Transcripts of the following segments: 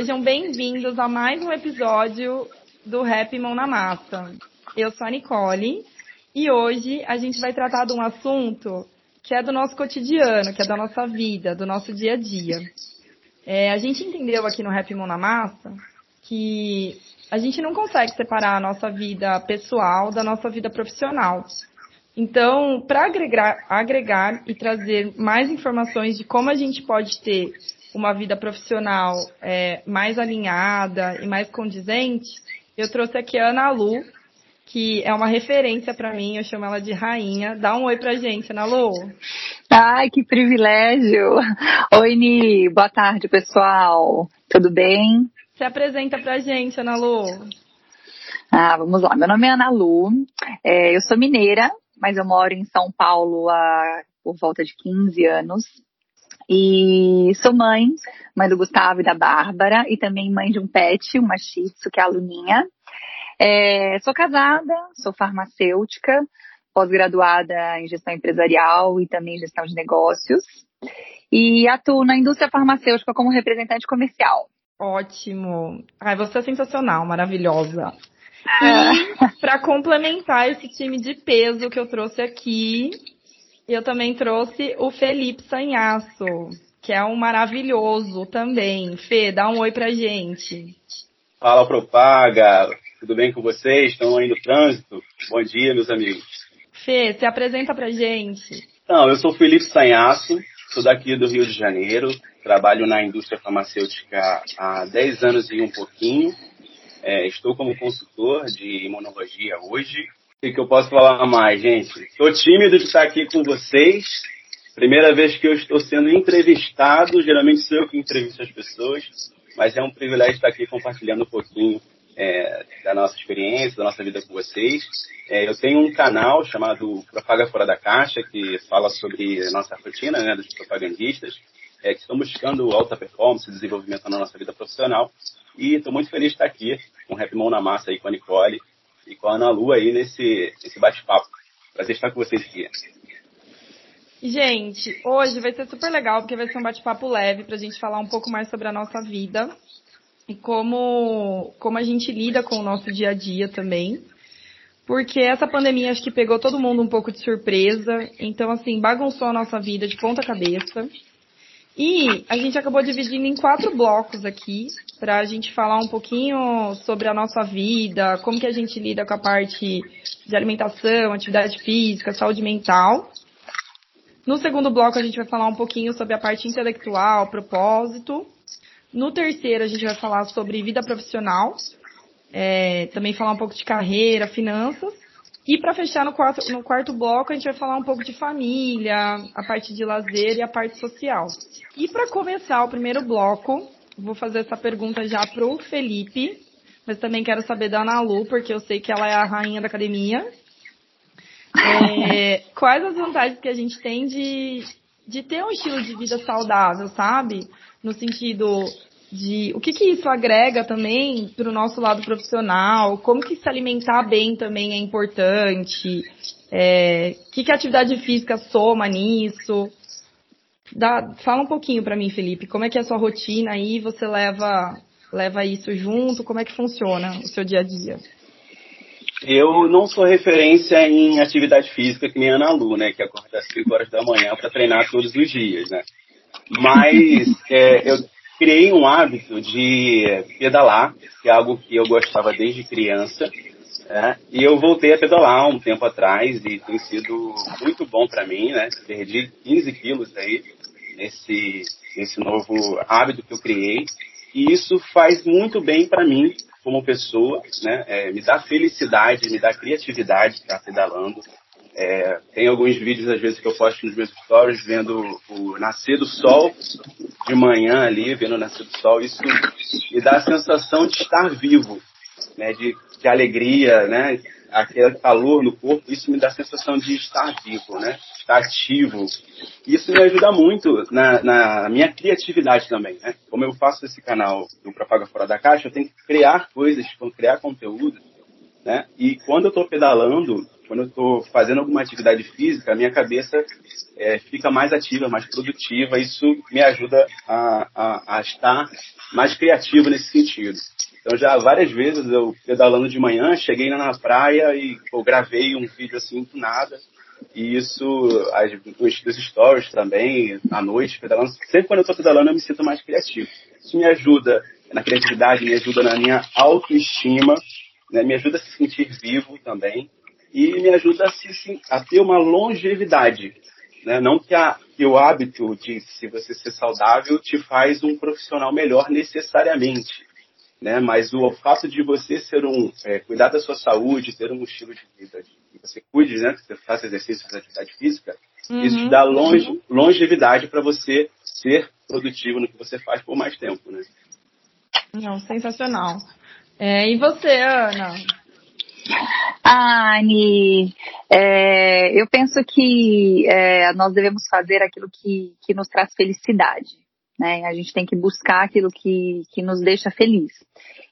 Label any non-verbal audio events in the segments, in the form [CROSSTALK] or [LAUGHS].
Sejam bem-vindos a mais um episódio do Rap Mão na Massa. Eu sou a Nicole e hoje a gente vai tratar de um assunto que é do nosso cotidiano, que é da nossa vida, do nosso dia a dia. É, a gente entendeu aqui no Rap Mão na Massa que a gente não consegue separar a nossa vida pessoal da nossa vida profissional. Então, para agregar, agregar e trazer mais informações de como a gente pode ter uma vida profissional é, mais alinhada e mais condizente, eu trouxe aqui a Ana Lu, que é uma referência para mim, eu chamo ela de rainha. Dá um oi pra gente, Ana Lu. Ai, que privilégio! Oi, Ni, boa tarde, pessoal. Tudo bem? Se apresenta pra gente, Ana Lu. Ah, vamos lá. Meu nome é Ana Lu, é, eu sou mineira, mas eu moro em São Paulo há por volta de 15 anos. E sou mãe, mãe do Gustavo e da Bárbara, e também mãe de um pet, uma shih tzu, que é a Luninha. É, sou casada, sou farmacêutica, pós-graduada em gestão empresarial e também em gestão de negócios. E atuo na indústria farmacêutica como representante comercial. Ótimo. Ai, você é sensacional, maravilhosa. E para complementar esse time de peso que eu trouxe aqui, eu também trouxe o Felipe Sanhaço, que é um maravilhoso também. Fê, dá um oi pra gente. Fala Propaga, tudo bem com vocês? Estão aí no trânsito? Bom dia, meus amigos. Fê, se apresenta pra gente. Então, eu sou Felipe Sanhaço, sou daqui do Rio de Janeiro, trabalho na indústria farmacêutica há 10 anos e um pouquinho. É, estou como consultor de imunologia hoje. O que eu posso falar mais, gente? Estou tímido de estar aqui com vocês. Primeira vez que eu estou sendo entrevistado, geralmente sou eu que entrevisto as pessoas, mas é um privilégio estar aqui compartilhando um pouquinho é, da nossa experiência, da nossa vida com vocês. É, eu tenho um canal chamado Propaga Fora da Caixa, que fala sobre a nossa rotina né, dos propagandistas, é, que estão buscando alta performance, desenvolvimento na nossa vida profissional. E estou muito feliz de estar aqui com o Rap Mão na Massa aí com a Nicole e com a Ana Lu aí nesse, nesse bate-papo. Prazer estar com vocês aqui. Gente, hoje vai ser super legal, porque vai ser um bate-papo leve para a gente falar um pouco mais sobre a nossa vida e como, como a gente lida com o nosso dia a dia também. Porque essa pandemia acho que pegou todo mundo um pouco de surpresa, então assim, bagunçou a nossa vida de ponta cabeça. E a gente acabou dividindo em quatro blocos aqui, para a gente falar um pouquinho sobre a nossa vida, como que a gente lida com a parte de alimentação, atividade física, saúde mental. No segundo bloco a gente vai falar um pouquinho sobre a parte intelectual, propósito. No terceiro a gente vai falar sobre vida profissional, é, também falar um pouco de carreira, finanças. E para fechar no quarto, no quarto bloco, a gente vai falar um pouco de família, a parte de lazer e a parte social. E para começar o primeiro bloco, vou fazer essa pergunta já pro Felipe, mas também quero saber da Ana Lu, porque eu sei que ela é a rainha da academia. É, [LAUGHS] quais as vantagens que a gente tem de, de ter um estilo de vida saudável, sabe? No sentido de o que, que isso agrega também para o nosso lado profissional, como que se alimentar bem também é importante, é, o que, que a atividade física soma nisso. Dá, fala um pouquinho para mim, Felipe, como é que é a sua rotina aí, você leva, leva isso junto, como é que funciona o seu dia a dia? Eu não sou referência em atividade física que nem a Ana Lu, né, que acorda às 5 horas da manhã para treinar todos os dias, né. Mas [LAUGHS] é, eu criei um hábito de pedalar, que é algo que eu gostava desde criança. Né? E eu voltei a pedalar um tempo atrás e tem sido muito bom para mim, né? Perdi 15 quilos aí nesse, nesse novo hábito que eu criei. E isso faz muito bem para mim como pessoa, né? É, me dá felicidade, me dá criatividade estar pedalando. É, tem alguns vídeos, às vezes, que eu posto nos meus stories, vendo o nascer do sol de manhã ali, vendo o nascer do sol. Isso me dá a sensação de estar vivo, né? de, de alegria, né? aquele calor no corpo. Isso me dá a sensação de estar vivo, né? Ativo. Isso me ajuda muito na, na minha criatividade também. Né? Como eu faço esse canal do Propaga Fora da Caixa, eu tenho que criar coisas, criar conteúdo. Né? E quando eu estou pedalando, quando eu estou fazendo alguma atividade física, a minha cabeça é, fica mais ativa, mais produtiva. Isso me ajuda a, a, a estar mais criativo nesse sentido. Então já várias vezes eu pedalando de manhã, cheguei na praia e eu gravei um vídeo assim do nada. E isso, as, os, os stories também, à noite, pedalando. Sempre quando eu estou pedalando eu me sinto mais criativo. Isso me ajuda na criatividade, me ajuda na minha autoestima, né? me ajuda a se sentir vivo também e me ajuda a, se, a ter uma longevidade. Né? Não que, a, que o hábito de se você ser saudável te faz um profissional melhor necessariamente. Né? Mas o fato de você ser um, é, cuidar da sua saúde, ter um estilo de vida, que você cuide, né? que você faça exercício, faça atividade física, uhum. isso te dá longe, longevidade para você ser produtivo no que você faz por mais tempo. Né? Não, sensacional. É, e você, Ana? Ah, Anne, é, eu penso que é, nós devemos fazer aquilo que, que nos traz felicidade. Né? A gente tem que buscar aquilo que, que nos deixa feliz.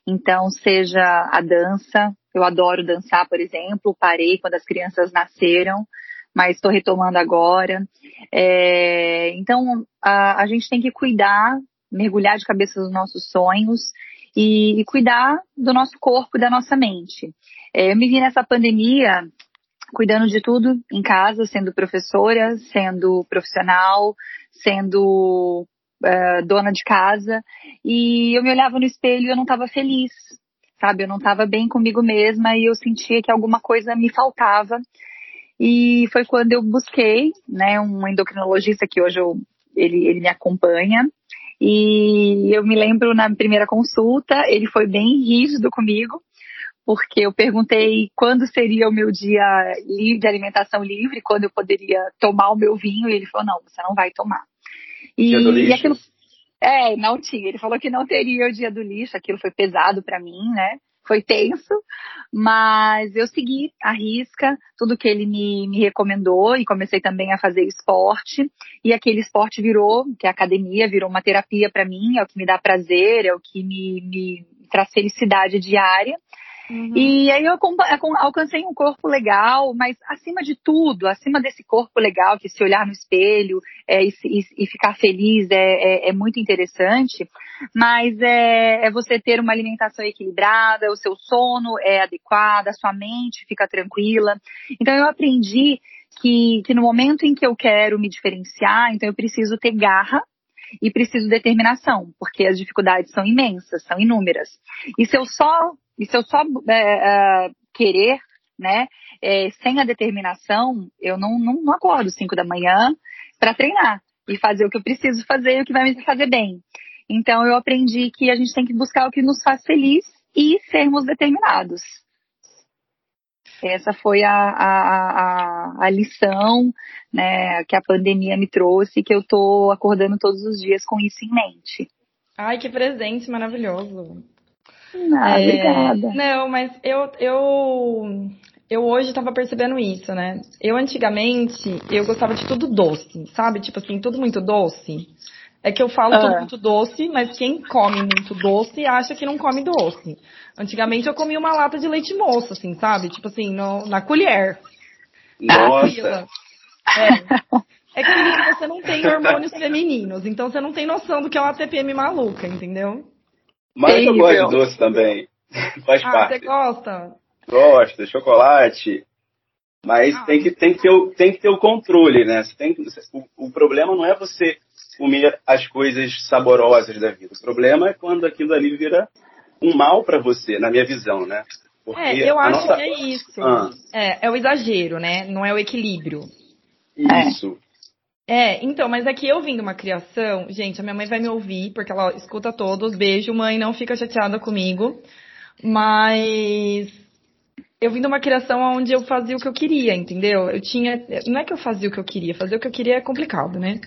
Então, seja a dança, eu adoro dançar, por exemplo, parei quando as crianças nasceram, mas estou retomando agora. É, então, a, a gente tem que cuidar mergulhar de cabeça nos nossos sonhos e, e cuidar do nosso corpo e da nossa mente. É, eu me vi nessa pandemia cuidando de tudo em casa, sendo professora, sendo profissional, sendo uh, dona de casa, e eu me olhava no espelho e eu não estava feliz, sabe? Eu não estava bem comigo mesma e eu sentia que alguma coisa me faltava. E foi quando eu busquei, né, um endocrinologista que hoje eu, ele, ele me acompanha, e eu me lembro na primeira consulta, ele foi bem rígido comigo, porque eu perguntei quando seria o meu dia de alimentação livre, quando eu poderia tomar o meu vinho, e ele falou: não, você não vai tomar. E, e aquilo. É, não tinha. Ele falou que não teria o dia do lixo, aquilo foi pesado para mim, né? foi tenso, mas eu segui a risca tudo que ele me, me recomendou e comecei também a fazer esporte. E aquele esporte virou, que é a academia, virou uma terapia para mim, é o que me dá prazer, é o que me, me traz felicidade diária. Uhum. E aí eu alcancei um corpo legal, mas acima de tudo, acima desse corpo legal, que se olhar no espelho é, e, e, ficar feliz é, é, é, muito interessante, mas é, é, você ter uma alimentação equilibrada, o seu sono é adequado, a sua mente fica tranquila. Então eu aprendi que, que no momento em que eu quero me diferenciar, então eu preciso ter garra e preciso de determinação, porque as dificuldades são imensas, são inúmeras. E se eu só e se eu só é, é, querer, né, é, sem a determinação, eu não, não, não acordo 5 da manhã para treinar e fazer o que eu preciso fazer e o que vai me fazer bem. Então eu aprendi que a gente tem que buscar o que nos faz feliz e sermos determinados. Essa foi a, a, a, a lição né, que a pandemia me trouxe, que eu estou acordando todos os dias com isso em mente. Ai, que presente maravilhoso. Ah, é, obrigada. Não, mas eu, eu, eu hoje tava percebendo isso, né? Eu antigamente, eu gostava de tudo doce, sabe? Tipo assim, tudo muito doce. É que eu falo ah. tudo muito doce, mas quem come muito doce acha que não come doce. Antigamente eu comia uma lata de leite moço, assim, sabe? Tipo assim, no, na colher. Nossa. É. É que você não tem hormônios femininos, então você não tem noção do que é uma TPM maluca, entendeu? Mas eu gosto de doce também. [LAUGHS] Faz ah, parte. Você gosta? Gosto, chocolate. Mas ah. tem, que, tem, que ter o, tem que ter o controle, né? Tem, o, o problema não é você comer as coisas saborosas da vida. O problema é quando aquilo ali vira um mal para você, na minha visão, né? Porque é, eu acho nossa... que é isso. Ah. É, é o exagero, né? Não é o equilíbrio. Isso. É, então, mas aqui eu vim de uma criação, gente, a minha mãe vai me ouvir, porque ela escuta todos, beijo, mãe, não fica chateada comigo, mas eu vim de uma criação onde eu fazia o que eu queria, entendeu? Eu tinha, não é que eu fazia o que eu queria, fazer o que eu queria é complicado, né?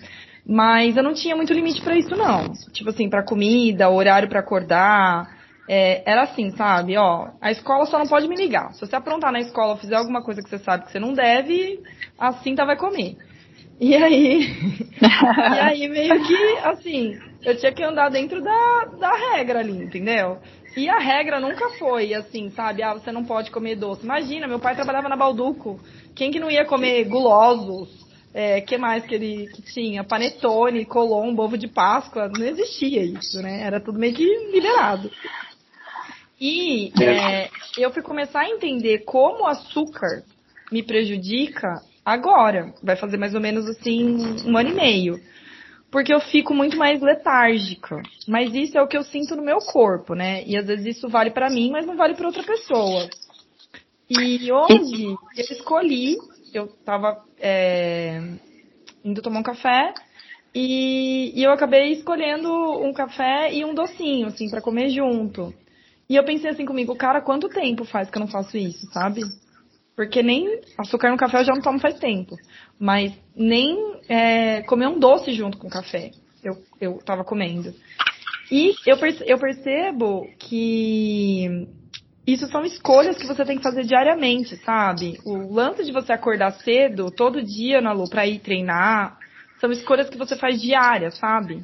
Mas eu não tinha muito limite para isso, não. Tipo assim, para comida, horário para acordar, é, era assim, sabe? Ó, a escola só não pode me ligar. Se você aprontar na escola ou fizer alguma coisa que você sabe que você não deve, a cinta vai comer. E aí, [LAUGHS] e aí meio que, assim, eu tinha que andar dentro da, da regra ali, entendeu? E a regra nunca foi assim, sabe? Ah, você não pode comer doce. Imagina, meu pai trabalhava na Balduco. Quem que não ia comer gulosos? É, que mais que ele que tinha? Panetone, colombo, ovo de Páscoa. Não existia isso, né? Era tudo meio que liberado. E é, eu fui começar a entender como o açúcar me prejudica agora. Vai fazer mais ou menos assim um ano e meio porque eu fico muito mais letárgica. Mas isso é o que eu sinto no meu corpo, né? E às vezes isso vale para mim, mas não vale para outra pessoa. E hoje eu escolhi, eu tava é, indo tomar um café e, e, eu acabei escolhendo um café e um docinho, assim, para comer junto. E eu pensei assim comigo, cara, quanto tempo faz que eu não faço isso, sabe? Porque nem açúcar no café eu já não tomo faz tempo. Mas nem é, comer um doce junto com o café eu, eu tava comendo. E eu, perce eu percebo que isso são escolhas que você tem que fazer diariamente, sabe? O lance de você acordar cedo, todo dia, na Lu, pra ir treinar, são escolhas que você faz diárias, sabe?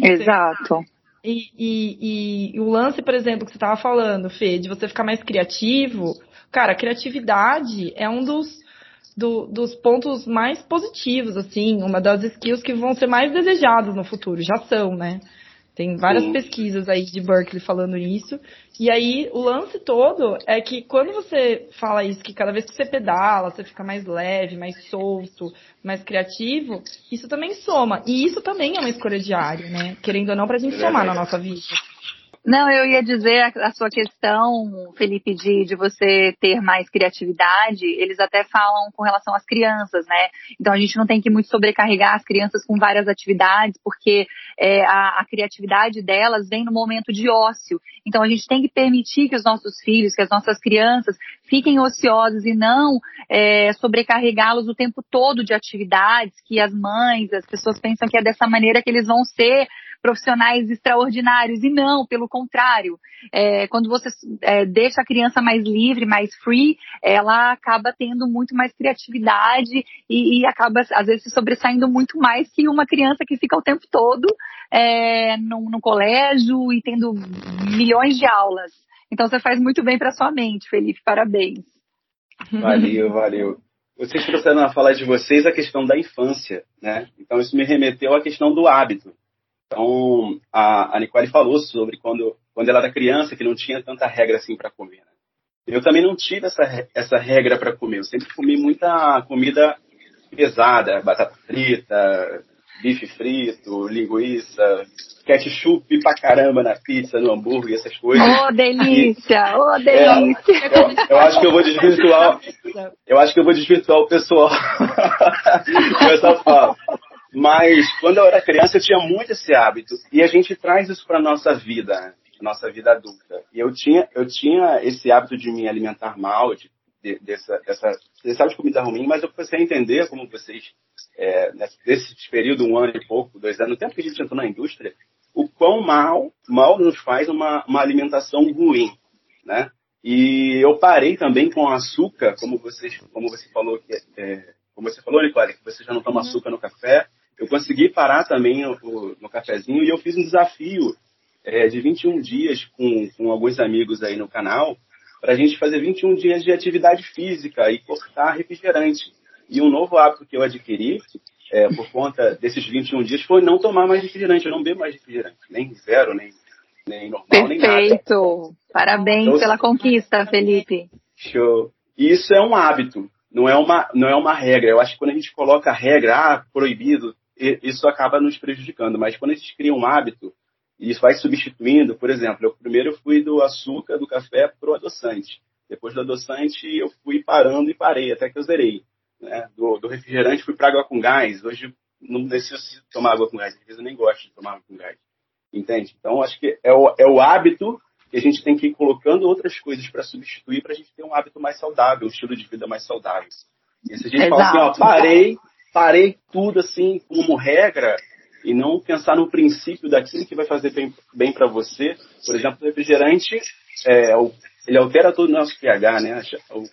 Exato. E, e, e, o lance, por exemplo, que você estava falando, Fê, de você ficar mais criativo, cara, criatividade é um dos, do, dos pontos mais positivos, assim, uma das skills que vão ser mais desejadas no futuro, já são, né? Tem várias Sim. pesquisas aí de Berkeley falando isso. E aí, o lance todo é que quando você fala isso, que cada vez que você pedala, você fica mais leve, mais solto, mais criativo, isso também soma. E isso também é uma escolha diária, né? Querendo ou não, pra gente somar na nossa vida. Não, eu ia dizer a, sua questão, Felipe, de, de você ter mais criatividade, eles até falam com relação às crianças, né? Então a gente não tem que muito sobrecarregar as crianças com várias atividades, porque é, a, a criatividade delas vem no momento de ócio. Então a gente tem que permitir que os nossos filhos, que as nossas crianças fiquem ociosos e não é, sobrecarregá-los o tempo todo de atividades que as mães, as pessoas pensam que é dessa maneira que eles vão ser profissionais extraordinários. E não, pelo contrário. É, quando você é, deixa a criança mais livre, mais free, ela acaba tendo muito mais criatividade e, e, acaba, às vezes, sobressaindo muito mais que uma criança que fica o tempo todo é, no, no colégio e tendo milhões de aulas. Então você faz muito bem para sua mente, Felipe. Parabéns. Valeu, valeu. Vocês trouxeram a falar de vocês a questão da infância, né? Então isso me remeteu à questão do hábito. Então, a, a Nicole falou sobre quando, quando ela era criança, que não tinha tanta regra assim para comer. Né? Eu também não tive essa, essa regra para comer. Eu sempre comi muita comida pesada, batata frita, bife frito, linguiça, ketchup pra caramba na pizza, no hambúrguer, essas coisas. Oh, delícia! oh, delícia! É, eu, eu, acho que eu vou desvirtuar. Eu acho que eu vou desvirtuar o pessoal [LAUGHS] com essa fala. Mas quando eu era criança eu tinha muito esse hábito e a gente traz isso para nossa vida, nossa vida adulta. E eu tinha eu tinha esse hábito de me alimentar mal, de, de, dessa, dessa desse hábito de comida ruim, mas eu comecei a entender como vocês é, nesse período um ano e pouco, dois anos, no tempo que a gente entrou na indústria, o quão mal mal nos faz uma, uma alimentação ruim, né? E eu parei também com açúcar, como vocês, como você falou que é, como você falou, Nicole, que você já não toma uhum. açúcar no café eu consegui parar também no, no cafezinho e eu fiz um desafio é, de 21 dias com, com alguns amigos aí no canal para a gente fazer 21 dias de atividade física e cortar refrigerante. E um novo hábito que eu adquiri é, por conta desses 21 dias foi não tomar mais refrigerante. Eu não bebo mais refrigerante, nem zero, nem, nem normal, Perfeito. nem nada. Perfeito! Parabéns então, pela conquista, Felipe. Show. Isso é um hábito, não é uma, não é uma regra. Eu acho que quando a gente coloca a regra, ah, proibido, isso acaba nos prejudicando. Mas quando a gente cria um hábito, e isso vai substituindo, por exemplo, eu primeiro fui do açúcar, do café, para o adoçante. Depois do adoçante, eu fui parando e parei, até que eu zerei. Né? Do, do refrigerante, fui para água com gás. Hoje, não preciso tomar água com gás. Às vezes, eu nem gosto de tomar água com gás. Entende? Então, acho que é o, é o hábito que a gente tem que ir colocando outras coisas para substituir, para a gente ter um hábito mais saudável, um estilo de vida mais saudável. E se a gente Exato. fala assim, ó, parei, parei tudo assim como regra e não pensar no princípio daquilo que vai fazer bem, bem para você. Por exemplo, o refrigerante, é, ele altera todo o nosso pH, né?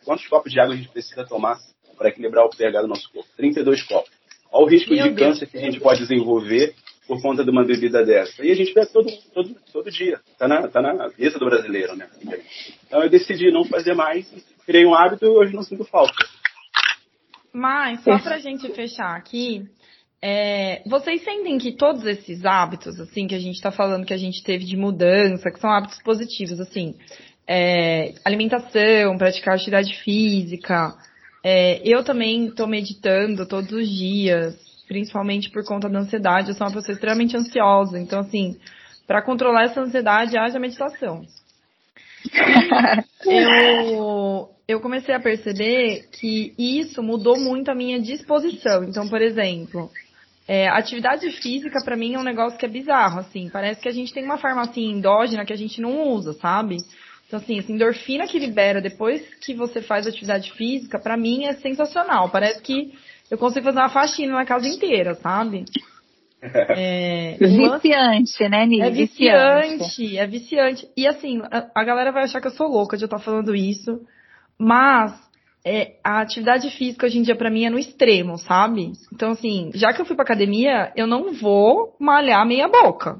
Quantos copos de água a gente precisa tomar para equilibrar o pH do nosso corpo? 32 copos. Olha o risco Meu de Deus. câncer que a gente pode desenvolver por conta de uma bebida dessa. E a gente vê todo, todo, todo dia, está na, tá na mesa do brasileiro, né? Então eu decidi não fazer mais, criei um hábito e hoje não sinto falta. Mas, só pra gente fechar aqui, é, vocês sentem que todos esses hábitos, assim, que a gente está falando que a gente teve de mudança, que são hábitos positivos, assim, é, alimentação, praticar atividade física, é, eu também estou meditando todos os dias, principalmente por conta da ansiedade. Eu sou uma pessoa extremamente ansiosa, então, assim, para controlar essa ansiedade, haja meditação. [LAUGHS] eu, eu comecei a perceber que isso mudou muito a minha disposição. Então, por exemplo, é, atividade física para mim é um negócio que é bizarro, assim. Parece que a gente tem uma farmácia endógena que a gente não usa, sabe? Então, assim, essa endorfina que libera depois que você faz atividade física, para mim é sensacional. Parece que eu consigo fazer uma faxina na casa inteira, sabe? [LAUGHS] É, viciante, né, Nívia? É viciante, é viciante. E assim, a, a, galera vai achar que eu sou louca de eu estar falando isso, mas é, a atividade física hoje em dia para mim é no extremo, sabe? Então assim, já que eu fui pra academia, eu não vou malhar meia boca.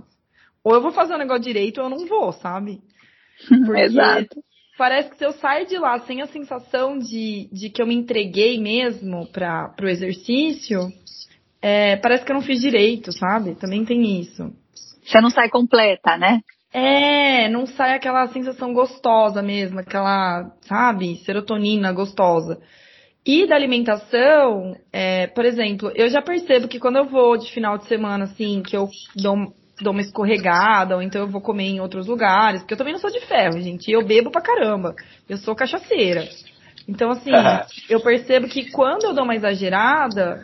Ou eu vou fazer o um negócio direito ou eu não vou, sabe? [LAUGHS] Porque Exato. Parece que se eu sair de lá sem a sensação de, de que eu me entreguei mesmo para o exercício, é, parece que eu não fiz direito, sabe? Também tem isso. Você não sai completa, né? É, não sai aquela sensação gostosa mesmo, aquela, sabe, serotonina gostosa. E da alimentação, é, por exemplo, eu já percebo que quando eu vou de final de semana, assim, que eu dou, dou uma escorregada, ou então eu vou comer em outros lugares, porque eu também não sou de ferro, gente, eu bebo pra caramba, eu sou cachaceira. Então, assim, [LAUGHS] eu percebo que quando eu dou uma exagerada,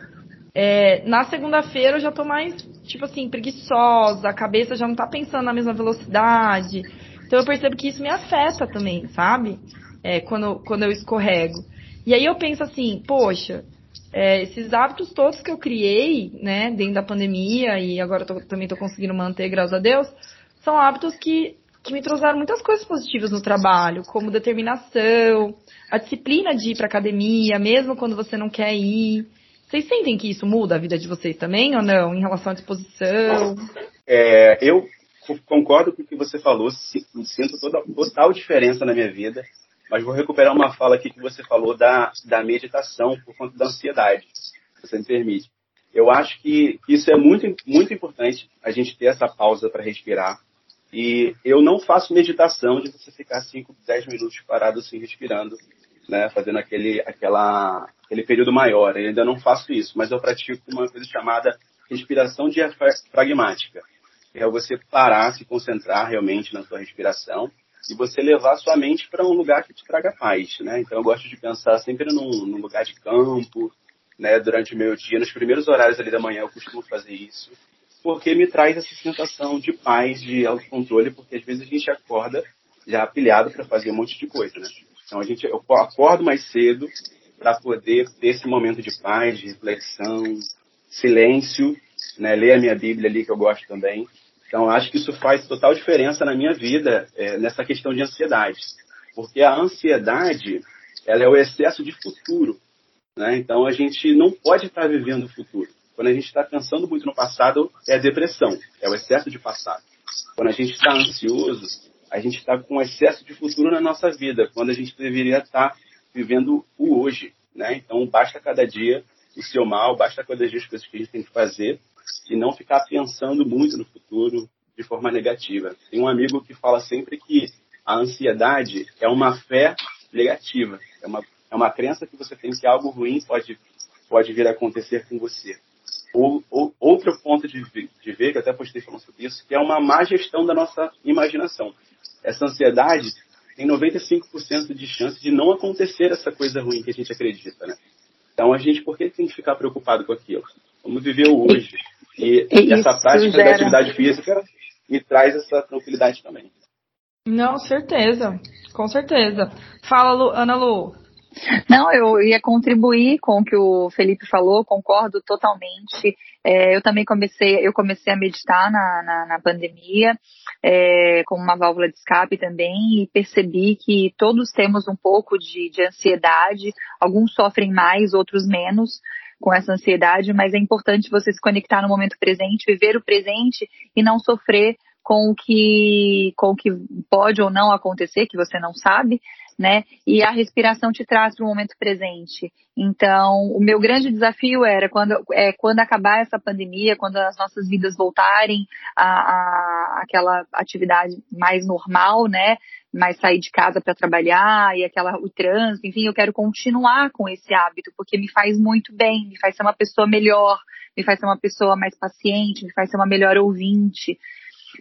é, na segunda-feira eu já tô mais, tipo assim, preguiçosa, a cabeça já não tá pensando na mesma velocidade. Então eu percebo que isso me afeta também, sabe? É, quando, quando eu escorrego. E aí eu penso assim, poxa, é, esses hábitos todos que eu criei, né, dentro da pandemia e agora tô, também tô conseguindo manter, graças a Deus, são hábitos que, que me trouxeram muitas coisas positivas no trabalho, como determinação, a disciplina de ir para academia, mesmo quando você não quer ir. Vocês sentem que isso muda a vida de vocês também ou não, em relação à disposição? É, eu concordo com o que você falou, sinto toda total diferença na minha vida, mas vou recuperar uma fala aqui que você falou da, da meditação por conta da ansiedade, se você me permite. Eu acho que isso é muito, muito importante, a gente ter essa pausa para respirar. E eu não faço meditação de você ficar 5, 10 minutos parado assim, respirando, né, fazendo aquele, aquela aquele período maior. Eu ainda não faço isso, mas eu pratico uma coisa chamada respiração diafragmática. É você parar, se concentrar realmente na sua respiração e você levar sua mente para um lugar que te traga paz, né? Então eu gosto de pensar sempre num, num, lugar de campo, né? Durante o meu dia, nos primeiros horários ali da manhã eu costumo fazer isso, porque me traz essa sensação de paz, de autocontrole, porque às vezes a gente acorda já pilhado para fazer um monte de coisa, né? Então a gente eu acordo mais cedo, para poder ter esse momento de paz, de reflexão, silêncio, né? ler a minha Bíblia ali que eu gosto também. Então acho que isso faz total diferença na minha vida é, nessa questão de ansiedade, porque a ansiedade ela é o excesso de futuro, né? Então a gente não pode estar vivendo o futuro. Quando a gente está pensando muito no passado, é depressão, é o excesso de passado. Quando a gente está ansioso, a gente está com excesso de futuro na nossa vida, quando a gente deveria estar vivendo o hoje, né? Então, basta cada dia o seu mal, basta cada dia as coisas que a gente tem que fazer e não ficar pensando muito no futuro de forma negativa. Tem um amigo que fala sempre que a ansiedade é uma fé negativa, é uma, é uma crença que você tem que algo ruim pode, pode vir a acontecer com você. Ou, ou, outro ponto de, de ver, que até postei falando sobre isso, que é uma má gestão da nossa imaginação. Essa ansiedade tem 95% de chance de não acontecer essa coisa ruim que a gente acredita, né? Então a gente, por que tem que ficar preocupado com aquilo? Vamos viver o hoje. E, e essa prática gera... da atividade física me traz essa tranquilidade também. Não, certeza. Com certeza. Fala, Lu, Ana Lu. Não, eu ia contribuir com o que o Felipe falou, concordo totalmente. É, eu também comecei, eu comecei a meditar na, na, na pandemia, é, com uma válvula de escape também, e percebi que todos temos um pouco de, de ansiedade, alguns sofrem mais, outros menos, com essa ansiedade, mas é importante você se conectar no momento presente, viver o presente e não sofrer com o que, com o que pode ou não acontecer, que você não sabe, né? E a respiração te traz para o momento presente. Então, o meu grande desafio era quando, é, quando acabar essa pandemia, quando as nossas vidas voltarem a, a aquela atividade mais normal, né? Mais sair de casa para trabalhar e aquela o trânsito, enfim, eu quero continuar com esse hábito porque me faz muito bem, me faz ser uma pessoa melhor, me faz ser uma pessoa mais paciente, me faz ser uma melhor ouvinte,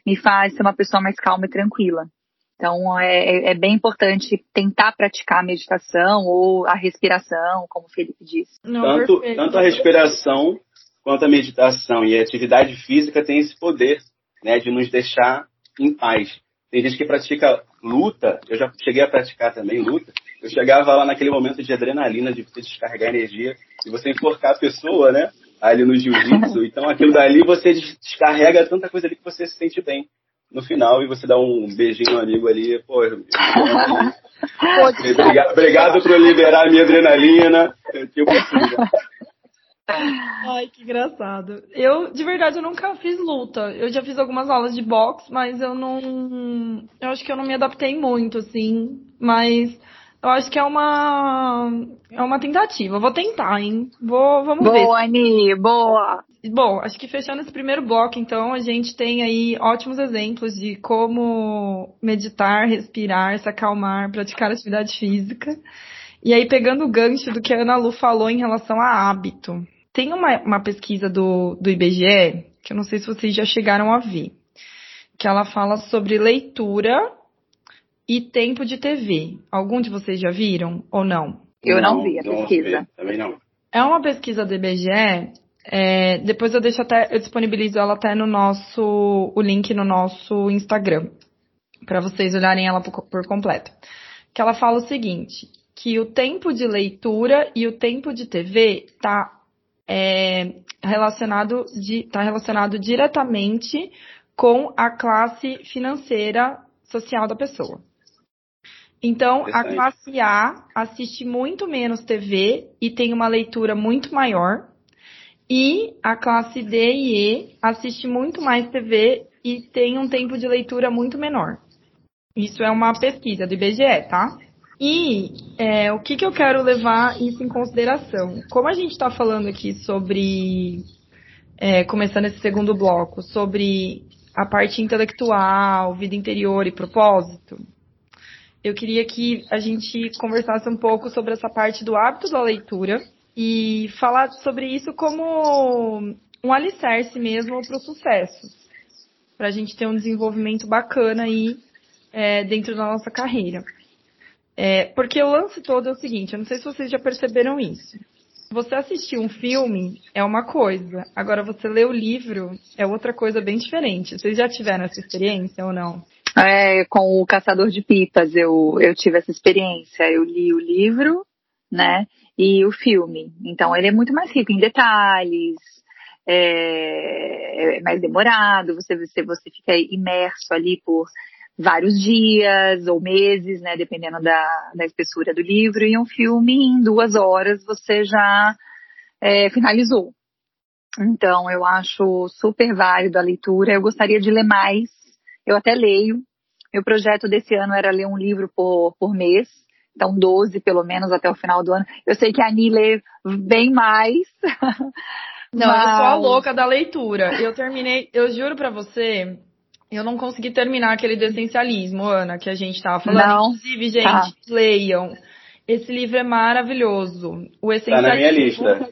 me faz ser uma pessoa mais calma e tranquila. Então, é, é, bem importante tentar praticar a meditação ou a respiração, como o Felipe disse. Não, tanto, tanto a respiração quanto a meditação e a atividade física têm esse poder né, de nos deixar em paz. Tem gente que pratica luta, eu já cheguei a praticar também luta, eu chegava lá naquele momento de adrenalina, de você descarregar energia, e você enforcar a pessoa, né, ali no jiu-jitsu, então aquilo dali você descarrega tanta coisa ali que você se sente bem no final e você dá um beijinho no amigo ali, pô, obrigado, obrigado por liberar a minha adrenalina. Tipo assim, né? Ai, que engraçado. Eu, de verdade, eu nunca fiz luta. Eu já fiz algumas aulas de boxe, mas eu não. Eu acho que eu não me adaptei muito, assim. Mas eu acho que é uma. É uma tentativa. vou tentar, hein? Vou, vamos boa, ver. Boa, Ani, boa. Bom, acho que fechando esse primeiro bloco, então, a gente tem aí ótimos exemplos de como meditar, respirar, se acalmar, praticar atividade física. E aí, pegando o gancho do que a Ana Lu falou em relação a hábito. Tem uma, uma pesquisa do, do IBGE, que eu não sei se vocês já chegaram a ver, que ela fala sobre leitura e tempo de TV. Algum de vocês já viram ou não? Eu não, não vi a pesquisa. Vi, também não. É uma pesquisa do IBGE é, depois eu deixo até, eu disponibilizo ela até no nosso, o link no nosso Instagram, para vocês olharem ela por, por completo. Que ela fala o seguinte, que o tempo de leitura e o tempo de TV está é, relacionado, de, tá relacionado diretamente com a classe financeira social da pessoa. Então, a classe A assiste muito menos TV e tem uma leitura muito maior e a classe D e E assiste muito mais TV e tem um tempo de leitura muito menor. Isso é uma pesquisa do IBGE, tá? E é, o que, que eu quero levar isso em consideração? Como a gente está falando aqui sobre, é, começando esse segundo bloco, sobre a parte intelectual, vida interior e propósito, eu queria que a gente conversasse um pouco sobre essa parte do hábito da leitura e falar sobre isso como um alicerce mesmo para o sucesso, para a gente ter um desenvolvimento bacana aí é, dentro da nossa carreira. É, porque o lance todo é o seguinte, eu não sei se vocês já perceberam isso. Você assistir um filme é uma coisa, agora você ler o livro é outra coisa bem diferente. Vocês já tiveram essa experiência ou não? É, com o Caçador de Pipas eu, eu tive essa experiência. Eu li o livro, né? e o filme. Então ele é muito mais rico em detalhes, é, é mais demorado, você, você, você fica imerso ali por vários dias ou meses, né, dependendo da, da espessura do livro, e um filme em duas horas você já é, finalizou. Então eu acho super válido a leitura, eu gostaria de ler mais, eu até leio. Meu projeto desse ano era ler um livro por, por mês, então 12 pelo menos até o final do ano. Eu sei que a Ani lê bem mais. [LAUGHS] Não, mas... eu sou a louca da leitura. Eu terminei, eu juro para você, eu não consegui terminar aquele do essencialismo, Ana, que a gente tava falando. Não. Inclusive, gente, tá. leiam. Esse livro é maravilhoso. O essencialismo. Tá na minha lista.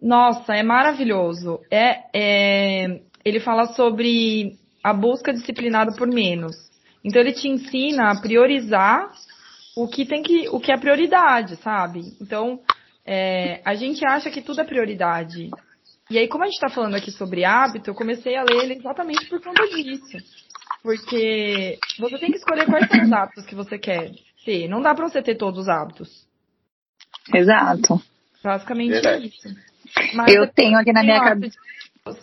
Nossa, é maravilhoso. É, é, ele fala sobre a busca disciplinada por menos. Então ele te ensina a priorizar o que tem que, o que é prioridade, sabe? Então, é, a gente acha que tudo é prioridade. E aí, como a gente está falando aqui sobre hábito, eu comecei a ler ele exatamente por conta disso. Porque você tem que escolher quais são os hábitos que você quer ter. Não dá para você ter todos os hábitos. Exato. Basicamente é isso. Mas eu tenho aqui na minha cabeça.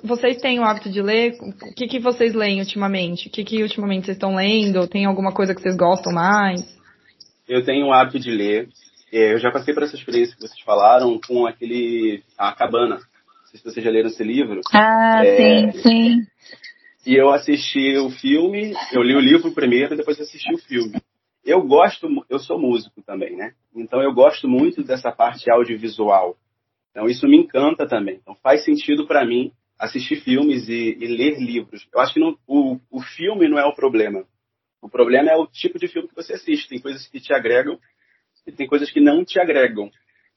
Vocês têm o hábito de ler? O que, que vocês leem ultimamente? O que, que ultimamente vocês estão lendo? Tem alguma coisa que vocês gostam mais? eu tenho o hábito de ler. é, eu já passei por essa experiência que vocês falaram com aquele A Cabana. Não sei se vocês já leram esse livro. Ah, é, sim, sim. E eu assisti o filme, eu li o livro primeiro e depois assisti o filme. Eu gosto, eu sou músico também, né? Então eu gosto muito dessa parte audiovisual. Então isso me encanta também. Então faz sentido para mim assistir filmes e, e, ler livros. Eu acho que não, o, o filme não é o problema. O problema é o tipo de filme que você assiste. Tem coisas que te agregam e tem coisas que não te agregam,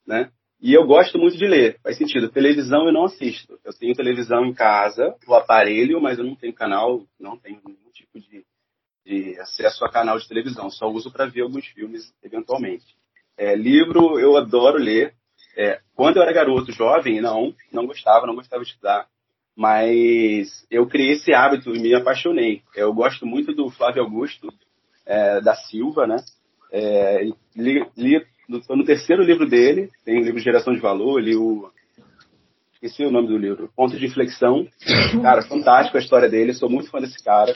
né? E eu gosto muito de ler, faz sentido. Televisão eu não assisto. Eu tenho televisão em casa, o aparelho, mas eu não tenho canal, não tenho nenhum tipo de, de acesso a canal de televisão. Só uso para ver alguns filmes, eventualmente. É, livro eu adoro ler. É, quando eu era garoto, jovem, não, não gostava, não gostava de estudar. Mas eu criei esse hábito e me apaixonei. Eu gosto muito do Flávio Augusto é, da Silva, né? É, li, li Estou no terceiro livro dele, tem o livro Geração de Valor, li o. Esqueci o nome do livro. Ponto de Inflexão. [LAUGHS] Cara, fantástico a história dele, sou muito fã desse cara.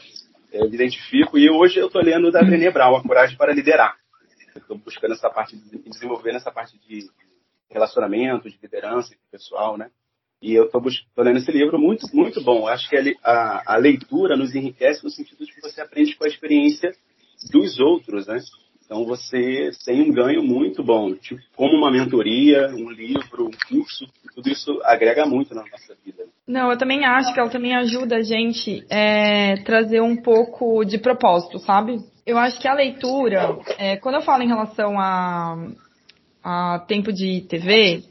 Eu me identifico. E hoje eu estou lendo da Brené Brown, A Coragem para Liderar. Estou buscando essa parte, de, desenvolvendo essa parte de relacionamento, de liderança pessoal, né? E eu estou lendo esse livro muito, muito bom. Acho que a, a leitura nos enriquece no sentido de que você aprende com a experiência dos outros, né? Então você tem um ganho muito bom, tipo, como uma mentoria, um livro, um curso, tudo isso agrega muito na nossa vida. Não, eu também acho que ela também ajuda a gente é, trazer um pouco de propósito, sabe? Eu acho que a leitura, é, quando eu falo em relação a, a tempo de TV,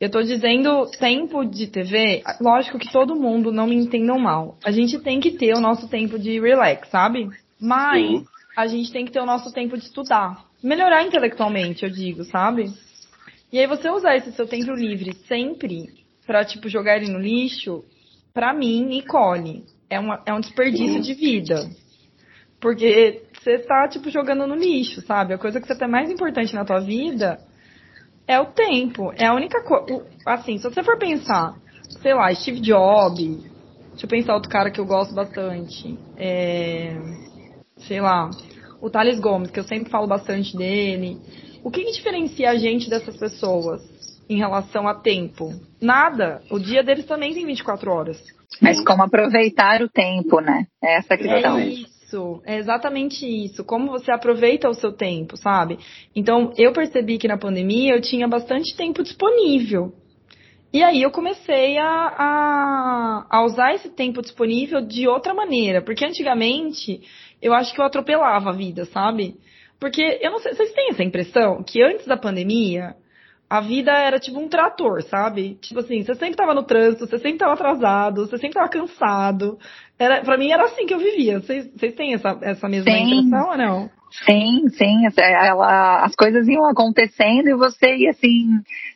eu estou dizendo tempo de TV, lógico que todo mundo, não me entendam mal. A gente tem que ter o nosso tempo de relax, sabe? Mas Sim a gente tem que ter o nosso tempo de estudar. Melhorar intelectualmente, eu digo, sabe? E aí você usar esse seu tempo livre sempre pra, tipo, jogar ele no lixo, pra mim, Nicole, é, uma, é um desperdício de vida. Porque você tá, tipo, jogando no lixo, sabe? A coisa que você tem mais importante na tua vida é o tempo. É a única coisa. Assim, se você for pensar, sei lá, Steve Jobs, deixa eu pensar outro cara que eu gosto bastante. É sei lá, o Thales Gomes, que eu sempre falo bastante dele. O que, que diferencia a gente dessas pessoas em relação a tempo? Nada. O dia deles também tem 24 horas. Mas como aproveitar o tempo, né? É essa a questão. É isso, é exatamente isso. Como você aproveita o seu tempo, sabe? Então, eu percebi que na pandemia eu tinha bastante tempo disponível. E aí eu comecei a, a, a usar esse tempo disponível de outra maneira. Porque antigamente eu acho que eu atropelava a vida, sabe? Porque eu não sei, vocês têm essa impressão que antes da pandemia, a vida era tipo um trator, sabe? Tipo assim, você sempre tava no trânsito, você sempre tava atrasado, você sempre tava cansado. Era, pra mim era assim que eu vivia. Vocês, vocês têm essa, essa mesma sim. impressão ou não? Sim, sim. Ela, as coisas iam acontecendo e você ia assim,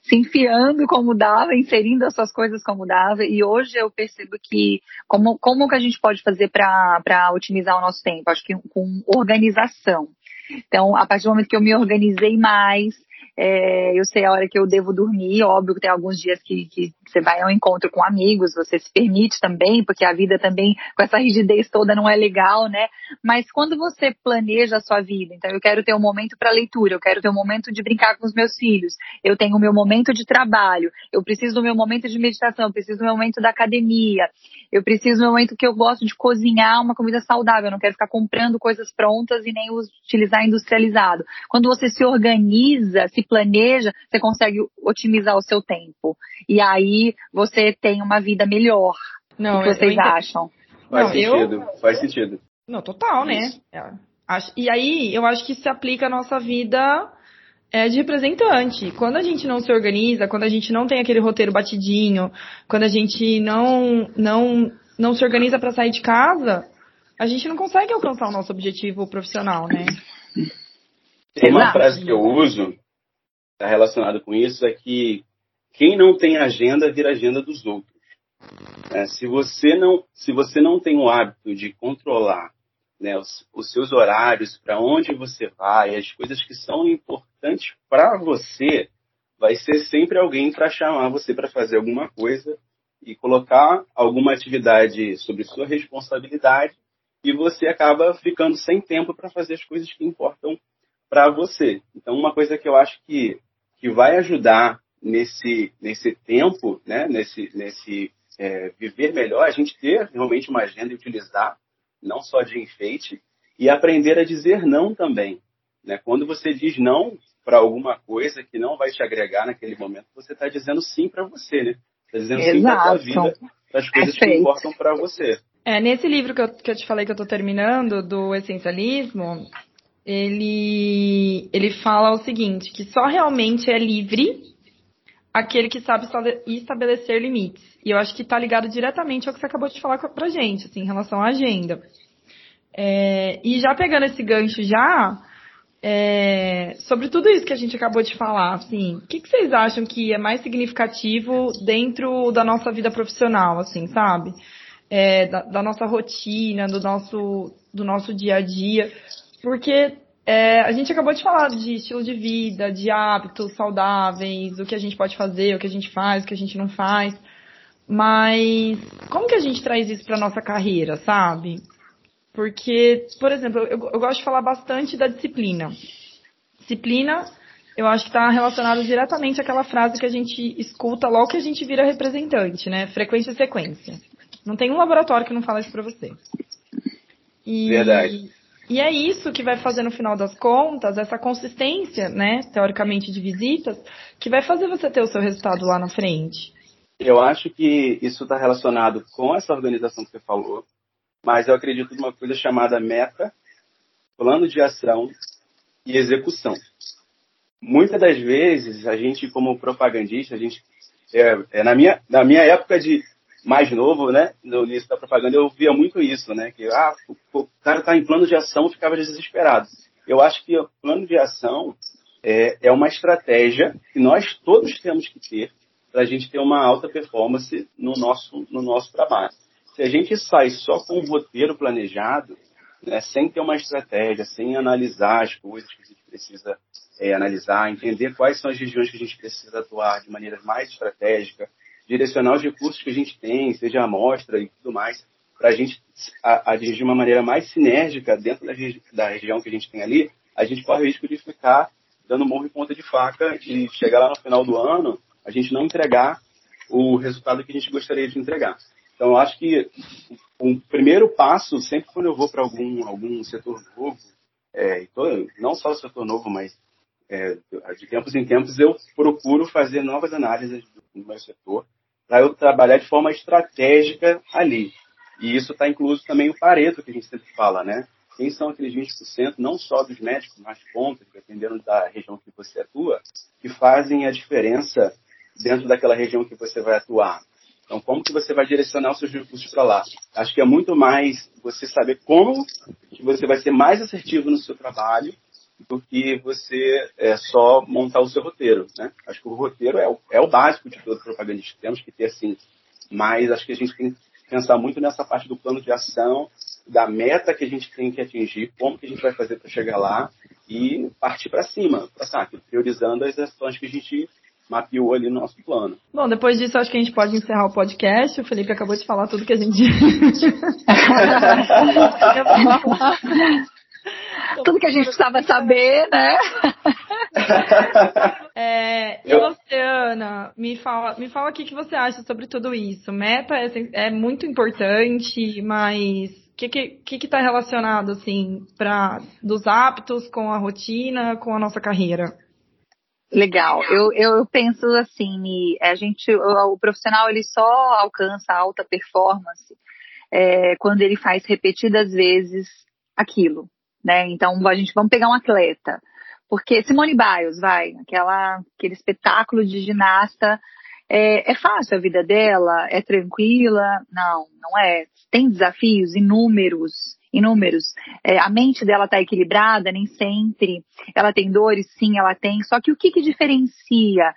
se enfiando como dava, inserindo as suas coisas como dava. E hoje eu percebo que como, como que a gente pode fazer para otimizar o nosso tempo? Acho que com organização. Então, a partir do momento que eu me organizei mais, é, eu sei a hora que eu devo dormir, óbvio que tem alguns dias que, que você vai ao encontro com amigos, você se permite também, porque a vida também, com essa rigidez toda, não é legal, né? Mas quando você planeja a sua vida, então eu quero ter um momento para leitura, eu quero ter um momento de brincar com os meus filhos, eu tenho o meu momento de trabalho, eu preciso do meu momento de meditação, eu preciso do meu momento da academia, eu preciso do momento que eu gosto de cozinhar uma comida saudável, eu não quero ficar comprando coisas prontas e nem utilizar industrializado. Quando você se organiza, se planeja, você consegue otimizar o seu tempo. E aí você tem uma vida melhor. Não, o que vocês acham? Faz não, sentido, eu... faz sentido. Não, total, né? É. E aí, eu acho que isso se aplica à nossa vida é, de representante. Quando a gente não se organiza, quando a gente não tem aquele roteiro batidinho, quando a gente não, não, não se organiza para sair de casa, a gente não consegue alcançar o nosso objetivo profissional, né? Tem uma frase que eu uso, está relacionado com isso, é que quem não tem agenda vira agenda dos outros. É, se você não se você não tem o hábito de controlar né, os, os seus horários, para onde você vai, as coisas que são importantes para você, vai ser sempre alguém para chamar você para fazer alguma coisa e colocar alguma atividade sobre sua responsabilidade e você acaba ficando sem tempo para fazer as coisas que importam para você. Então, uma coisa que eu acho que que vai ajudar nesse, nesse tempo, né, nesse, nesse é, viver melhor, a gente ter realmente uma agenda e utilizar, não só de enfeite, e aprender a dizer não também. Né? Quando você diz não para alguma coisa que não vai te agregar naquele momento, você está dizendo sim para você, né? Está dizendo Exato. sim para a sua vida, para as coisas Perfeito. que importam para você. É, nesse livro que eu, que eu te falei que eu estou terminando, do essencialismo, ele, ele fala o seguinte, que só realmente é livre aquele que sabe estabelecer limites. E eu acho que está ligado diretamente ao que você acabou de falar pra gente, assim, em relação à agenda. É, e já pegando esse gancho já, é, sobre tudo isso que a gente acabou de falar, assim, o que, que, vocês acham que é mais significativo dentro da nossa vida profissional, assim, sabe? É, da, da, nossa rotina, do nosso, do nosso dia a dia. Porque é, a gente acabou de falar de estilo de vida, de hábitos saudáveis, o que a gente pode fazer, o que a gente faz, o que a gente não faz. Mas como que a gente traz isso para nossa carreira, sabe? Porque, por exemplo, eu, eu, gosto de falar bastante da disciplina. Disciplina, eu acho que está relacionado diretamente àquela frase que a gente escuta logo que a gente vira representante, né? Frequência e sequência. Não tem um laboratório que não fala isso para você. E, Verdade. E é isso que vai fazer no final das contas, essa consistência, né, teoricamente de visitas, que vai fazer você ter o seu resultado lá na frente. Eu acho que isso está relacionado com essa organização que você falou, mas eu acredito numa coisa chamada meta, plano de ação e execução. Muitas das vezes, a gente, como propagandista, a gente, é, é na, minha, na minha época de mais novo, né, no início da propaganda, eu via muito isso, né, que ah, o, o cara está em plano de ação, ficava desesperado. Eu acho que o plano de ação é, é uma estratégia que nós todos temos que ter para a gente ter uma alta performance no nosso, no nosso trabalho. Se a gente sai só com um roteiro planejado, né, sem ter uma estratégia, sem analisar as coisas que a gente precisa é, analisar, entender quais são as regiões que a gente precisa atuar de maneira mais estratégica, direcionar os recursos que a gente tem, seja amostra e tudo mais, para a gente agir de uma maneira mais sinérgica dentro da, regi da, região que a gente tem ali, a gente corre o risco de ficar dando morro e ponta de faca e chegar lá no final do ano, a gente não entregar o resultado que a gente gostaria de entregar. Então, eu acho que o primeiro passo, sempre quando eu vou para algum, algum setor novo, é, não só o setor novo, mas é, de tempos em tempos eu procuro fazer novas análises do meu setor para eu trabalhar de forma estratégica ali. E isso está incluso também o Pareto, que a gente sempre fala, né? Quem são aqueles 20%, não só dos médicos, mas pontos, dependendo da região que você atua, que fazem a diferença dentro daquela região que você vai atuar. Então, como que você vai direcionar os seus recursos para lá? Acho que é muito mais você saber como que você vai ser mais assertivo no seu trabalho do que você é, só montar o seu roteiro. Né? Acho que o roteiro é o, é o básico de todo propagandista. Temos que ter assim. Mas acho que a gente tem que pensar muito nessa parte do plano de ação, da meta que a gente tem que atingir, como que a gente vai fazer para chegar lá e partir para cima, pra, sabe, priorizando as ações que a gente mapeou ali no nosso plano. Bom, depois disso acho que a gente pode encerrar o podcast. O Felipe acabou de falar tudo que a gente [LAUGHS] [LAUGHS] Tudo que a gente precisava saber, né? [LAUGHS] É, e você, Ana, me fala, me fala o que, que você acha sobre tudo isso. Meta é, é muito importante, mas o que que, que que tá relacionado, assim, para dos hábitos com a rotina, com a nossa carreira? Legal. Eu, eu penso assim, a gente, o, o profissional ele só alcança alta performance é, quando ele faz repetidas vezes aquilo né? Então a gente vamos pegar um atleta, porque Simone Biles, vai, aquela aquele espetáculo de ginasta, é, é fácil a vida dela, é tranquila? Não, não é. Tem desafios inúmeros, inúmeros. É, a mente dela está equilibrada, nem sempre. Ela tem dores, sim, ela tem. Só que o que, que diferencia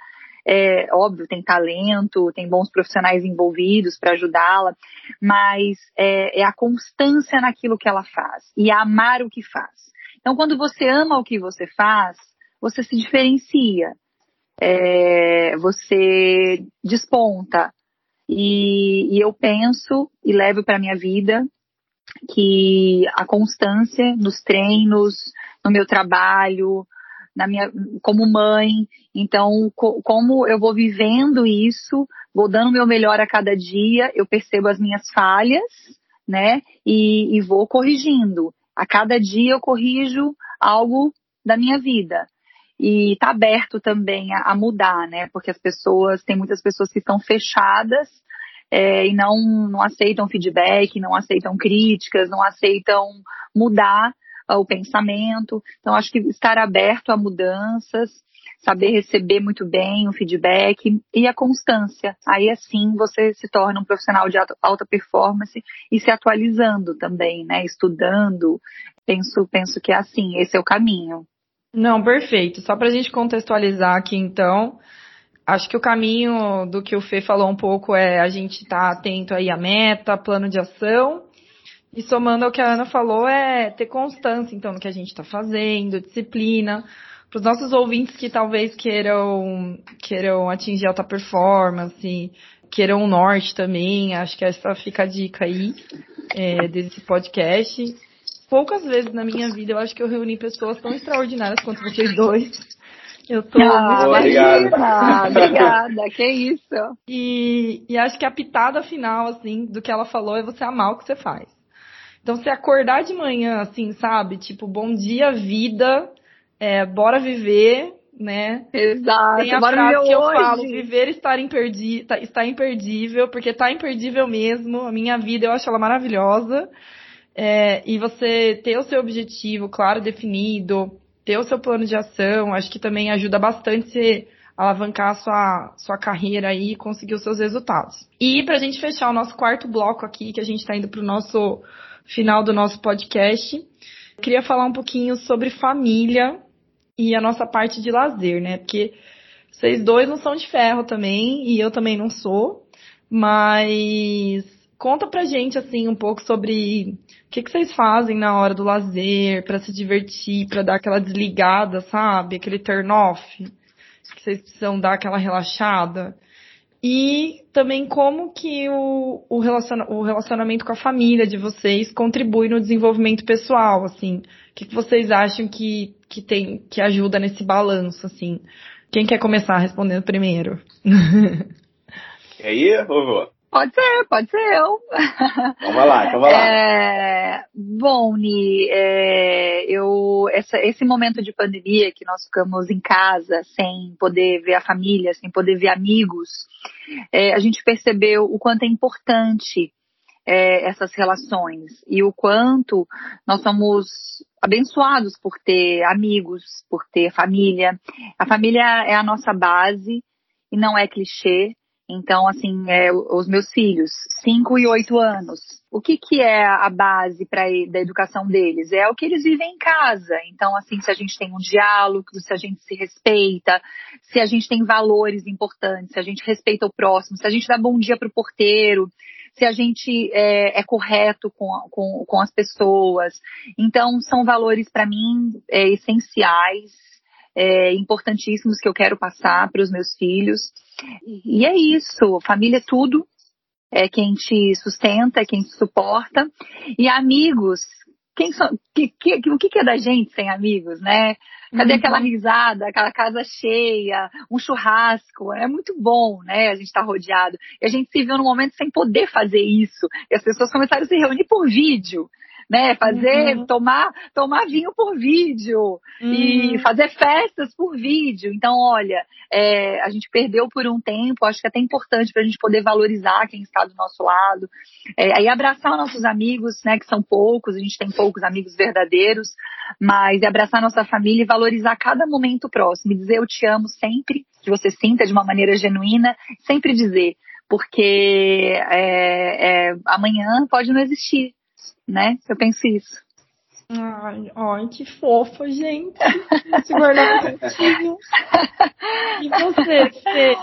é, óbvio, tem talento, tem bons profissionais envolvidos para ajudá-la, mas é, é a constância naquilo que ela faz e amar o que faz. Então, quando você ama o que você faz, você se diferencia, é, você desponta. E, e eu penso e levo para minha vida que a constância nos treinos, no meu trabalho, na minha, como mãe. Então, co como eu vou vivendo isso, vou dando o meu melhor a cada dia, eu percebo as minhas falhas, né? E, e vou corrigindo. A cada dia eu corrijo algo da minha vida e está aberto também a, a, mudar, né? Porque as pessoas, tem muitas pessoas que estão fechadas é, e não, não aceitam feedback, não aceitam críticas, não aceitam mudar o pensamento. Então, acho que estar aberto a mudanças, saber receber muito bem o feedback e a constância. Aí, assim, você se torna um profissional de alta performance e se atualizando também, né? Estudando. Penso, penso que é assim, esse é o caminho. Não, perfeito. Só para a gente contextualizar aqui, então, acho que o caminho do que o Fê falou um pouco é a gente estar tá atento aí à meta, plano de ação. E somando ao que a Ana falou, é ter constância, então, no que a gente está fazendo, disciplina. Para os nossos ouvintes que talvez queiram, queiram atingir alta performance, queiram o norte também, acho que essa fica a dica aí é, desse podcast poucas vezes na minha vida eu acho que eu reuni pessoas tão extraordinárias quanto vocês dois. Eu tô ah, obrigada. obrigada, que isso. E, e acho que a pitada final, assim, do que ela falou é você amar o que você faz. Então, se acordar de manhã, assim, sabe? Tipo, bom dia, vida, é, bora viver, né? Exato, Tem a bora frase que eu hoje. falo, viver estar imperdi tá, está imperdível, porque tá imperdível mesmo. A minha vida, eu acho ela maravilhosa. É, e você ter o seu objetivo claro, definido, ter o seu plano de ação, acho que também ajuda bastante a alavancar sua, sua carreira e conseguir os seus resultados. E para a gente fechar o nosso quarto bloco aqui, que a gente está indo para o nosso final do nosso podcast, queria falar um pouquinho sobre família e a nossa parte de lazer, né? Porque vocês dois não são de ferro também, e eu também não sou, mas conta pra gente, assim, um pouco sobre o que, que vocês fazem na hora do lazer, para se divertir, para dar aquela desligada, sabe? Aquele turn off, que vocês precisam dar aquela relaxada. E também como que o, o, relaciona, o relacionamento com a família de vocês contribui no desenvolvimento pessoal, assim. O que, que vocês acham que, que tem, que ajuda nesse balanço, assim? Quem quer começar respondendo primeiro? [LAUGHS] E aí, vovô? Pode ser, pode ser eu. [LAUGHS] Vamos lá, então vai lá. É, bom, Ni, é, eu, essa, esse momento de pandemia que nós ficamos em casa, sem poder ver a família, sem poder ver amigos, é, a gente percebeu o quanto é importante é, essas relações e o quanto nós somos abençoados por ter amigos, por ter família. A família é a nossa base e não é clichê. Então, assim, é, os meus filhos, 5 e 8 anos, o que, que é a base pra, da educação deles? É o que eles vivem em casa. Então, assim, se a gente tem um diálogo, se a gente se respeita, se a gente tem valores importantes, se a gente respeita o próximo, se a gente dá bom dia pro porteiro, se a gente é, é correto com, com, com, as pessoas. Então, são valores, para mim, é, essenciais, é, importantíssimos que eu quero passar para os meus filhos. E é isso, família é tudo, é quem te sustenta, é quem te suporta. E amigos, quem são, que, que, o que é da gente sem amigos, né? Cadê uhum. aquela risada, aquela casa cheia, um churrasco? É muito bom, né? A gente tá rodeado. E a gente se viu num momento sem poder fazer isso. E as pessoas começaram a se reunir por vídeo né? Fazer, uhum. tomar, tomar vinho por vídeo uhum. e fazer festas por vídeo. Então, olha, é, a gente perdeu por um tempo, acho que é até importante para a gente poder valorizar quem está do nosso lado. É, aí abraçar nossos amigos, né? Que são poucos, a gente tem poucos amigos verdadeiros, mas é abraçar nossa família e valorizar cada momento próximo. E dizer eu te amo sempre, que você sinta de uma maneira genuína, sempre dizer porque é, é, amanhã pode não existir né? Eu penso isso. Ai, ai, que fofa, gente. Esse guarda-chuvinho. E você, Fê?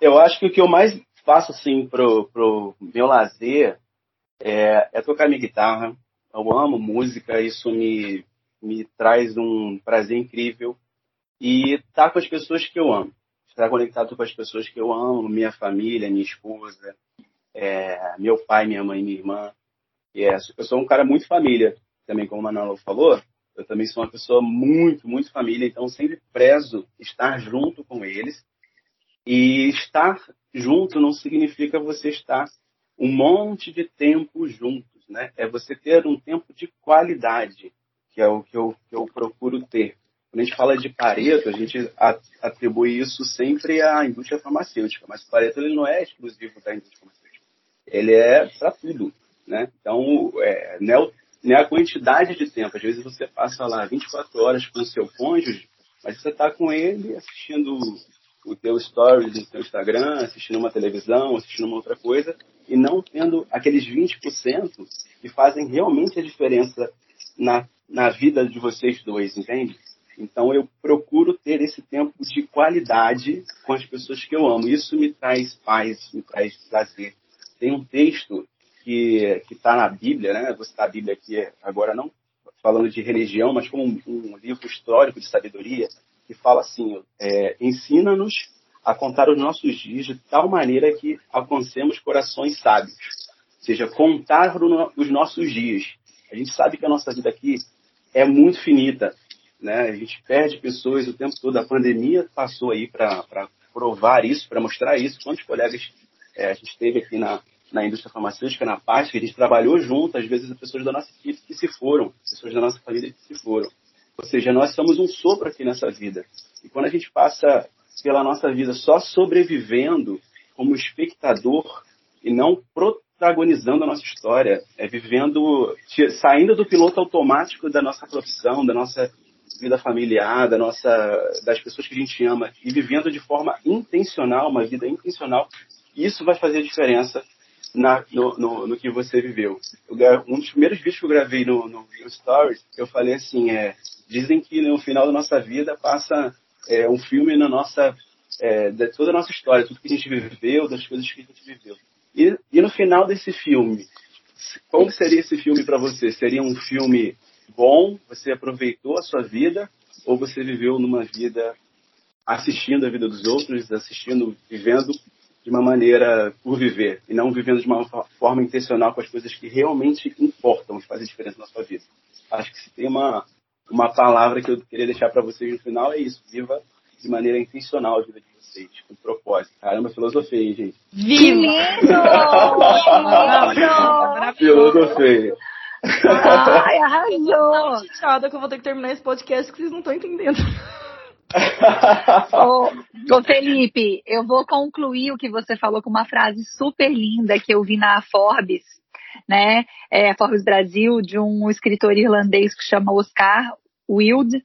Eu acho que o que eu mais faço, assim, pro, pro meu lazer é, é tocar minha guitarra. Eu amo música, isso me, me traz um prazer incrível. E estar tá com as pessoas que eu amo. Estar conectado com as pessoas que eu amo, minha família, minha esposa, é, meu pai, minha mãe, minha irmã. E é, eu sou um cara muito família, também como o Manolo falou. Eu também sou uma pessoa muito, muito família, então sempre prezo estar junto com eles. E estar junto não significa você estar um monte de tempo juntos, né? É você ter um tempo de qualidade, que é o que eu, que eu procuro ter. Quando a gente fala de Pareto, a gente atribui isso sempre à indústria farmacêutica, mas Pareto ele não é exclusivo da indústria farmacêutica. Ele é para tudo, né? Então, é, não, é, não é a quantidade de tempo. Às vezes você passa lá 24 horas com o seu cônjuge, mas você está com ele assistindo o teu stories no teu Instagram, assistindo uma televisão, assistindo uma outra coisa, e não tendo aqueles 20% que fazem realmente a diferença na, na vida de vocês dois, entende? Então eu procuro ter esse tempo de qualidade com as pessoas que eu amo. Isso me traz paz, me traz prazer. Tem um texto que está na Bíblia, né? Vou citar a Bíblia aqui agora não falando de religião, mas como um, um livro histórico de sabedoria, que fala assim: é, ensina-nos a contar os nossos dias de tal maneira que alcancemos corações sábios. Ou seja, contar os nossos dias. A gente sabe que a nossa vida aqui é muito finita. Né? A gente perde pessoas o tempo todo. A pandemia passou aí para provar isso, para mostrar isso. Quantos colegas é, a gente teve aqui na, na indústria farmacêutica, na parte, a gente trabalhou junto, às vezes pessoas da nossa equipe que se foram, pessoas da nossa família que se foram. Ou seja, nós somos um sopro aqui nessa vida. E quando a gente passa pela nossa vida só sobrevivendo como espectador e não protagonizando a nossa história, é vivendo, saindo do piloto automático da nossa profissão, da nossa vida familiar, da nossa, das pessoas que a gente ama e vivendo de forma intencional, uma vida intencional, isso vai fazer diferença na, no, no, no, que você viveu. Eu, um dos primeiros vídeos que eu gravei no, no, no Stories, eu falei assim, é, dizem que no final da nossa vida passa é, um filme na nossa, é, de toda a nossa história, tudo que a gente viveu, das coisas que a gente viveu. E, e no final desse filme, como seria esse filme para você? Seria um filme bom? Você aproveitou a sua vida? Ou você viveu numa vida assistindo a vida dos outros, assistindo, vivendo de uma maneira por viver e não vivendo de uma forma intencional com as coisas que realmente importam e fazem diferença na sua vida. Acho que se tem uma, uma palavra que eu queria deixar para vocês no final é isso: viva de maneira intencional a vida de vocês, com propósito. Caramba, filosofia, hein, gente? Viva! filosofia. Ai, arrasou! Chateada que eu vou ter que terminar esse podcast que vocês não estão entendendo [LAUGHS] ô, ô, Felipe, eu vou concluir o que você falou com uma frase super linda que eu vi na Forbes, né? É, Forbes Brasil, de um escritor irlandês que chama Oscar Wilde.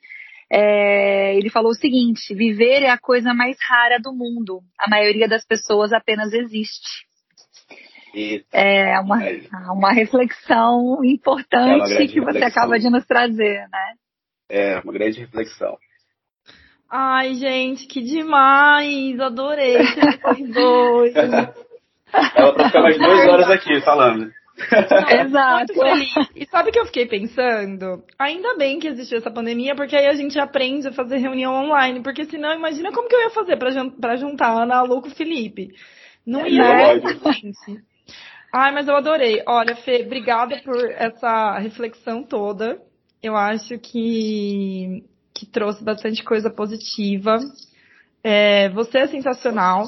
É, ele falou o seguinte: viver é a coisa mais rara do mundo. A maioria das pessoas apenas existe. Eita. É uma, uma reflexão importante é que você acaba de nos trazer, né? É, uma grande reflexão. Ai, gente, que demais! Adorei vocês dois. [LAUGHS] Ela pra ficar mais duas horas aqui falando. Exato. E sabe o que eu fiquei pensando? Ainda bem que existiu essa pandemia, porque aí a gente aprende a fazer reunião online. Porque senão, imagina como que eu ia fazer pra, juntar a Ana Lu com o Felipe. Não é ia, gente. Ai, mas eu adorei. Olha, Fê, obrigada por essa reflexão toda. Eu acho que que trouxe bastante coisa positiva. É, você é sensacional.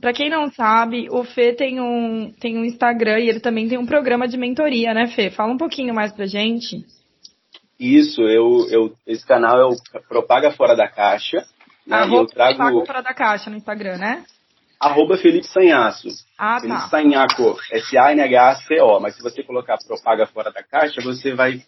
Para quem não sabe, o Fê tem um, tem um Instagram e ele também tem um programa de mentoria, né, Fê? Fala um pouquinho mais pra gente. Isso, eu, eu, esse canal é o Propaga Fora da Caixa. Né, Arroba eu trago... Propaga Fora da Caixa no Instagram, né? Arroba Felipe Sanhaço. Ah, Felipe tá. Sanhaco, S-A-N-H-C-O. Mas se você colocar Propaga Fora da Caixa, você vai,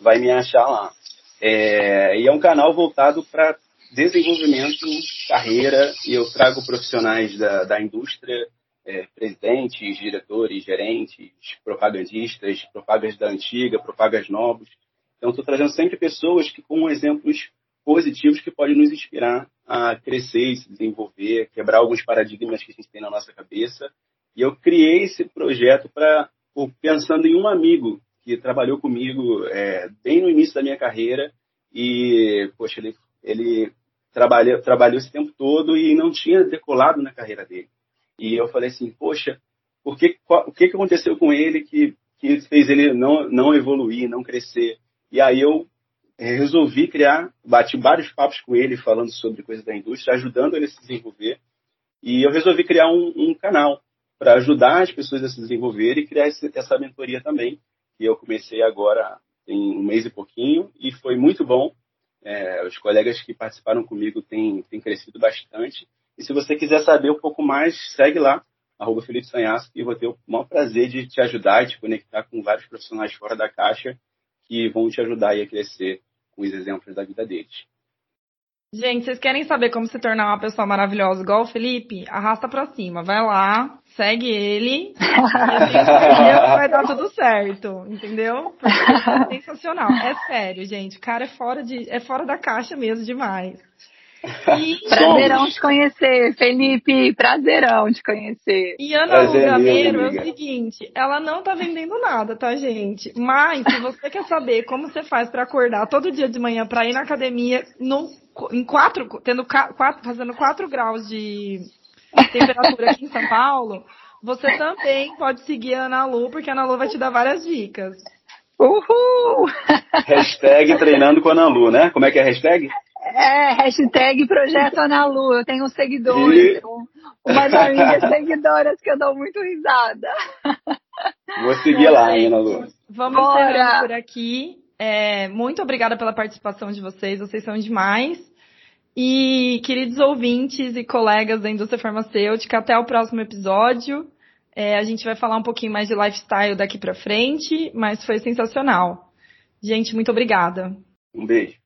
vai me achar lá. É, e é um canal voltado para desenvolvimento, carreira, e eu trago profissionais da, da indústria, é, presidentes, diretores, gerentes, propagandistas, propagas da antiga, propagas novos. Então, estou trazendo sempre pessoas que com exemplos positivos que podem nos inspirar a crescer e se desenvolver, quebrar alguns paradigmas que a gente tem na nossa cabeça. E eu criei esse projeto para pensando em um amigo que trabalhou comigo é, bem no início da minha carreira e, poxa, ele, ele trabalhou, trabalhou esse tempo todo e não tinha decolado na carreira dele. E eu falei assim, poxa, por que, qual, o que, que aconteceu com ele que, que fez ele não, não evoluir, não crescer? E aí eu é, resolvi criar, bati vários papos com ele falando sobre coisas da indústria, ajudando ele a se desenvolver. E eu resolvi criar um, um canal para ajudar as pessoas a se desenvolverem e criar esse, essa mentoria também. E eu comecei agora tem um mês e pouquinho e foi muito bom. É, os colegas que participaram comigo têm, têm crescido bastante. E se você quiser saber um pouco mais, segue lá, arroba Felipe Sanhaço, e vou ter o maior prazer de te ajudar e te conectar com vários profissionais fora da caixa que vão te ajudar a crescer com os exemplos da vida deles. Gente, vocês querem saber como se tornar uma pessoa maravilhosa igual o Felipe? Arrasta pra cima, vai lá, segue ele, [LAUGHS] e vai dar tudo certo, entendeu? Porque é sensacional. É sério, gente. O cara é fora, de, é fora da caixa mesmo demais. E... Prazerão te conhecer, Felipe. Prazerão te conhecer. E Ana Lu Gameiro é o seguinte, ela não tá vendendo nada, tá, gente? Mas se você quer saber como você faz para acordar todo dia de manhã para ir na academia no, em quatro, tendo quatro, fazendo 4 graus de temperatura aqui em São Paulo, você também pode seguir a Ana Lu, porque a Ana Lu vai te dar várias dicas. Uhul! Hashtag treinando com a Ana Lu, né? Como é que é a hashtag? É, hashtag Projeto Ana Lu. Eu tenho seguidores, e... umas amigas seguidoras que eu dou muito risada. Vou seguir lá, Ana Lu. Vamos encerrando por aqui. É, muito obrigada pela participação de vocês, vocês são demais. E, queridos ouvintes e colegas da indústria farmacêutica, até o próximo episódio. É, a gente vai falar um pouquinho mais de lifestyle daqui para frente, mas foi sensacional. Gente, muito obrigada. Um beijo.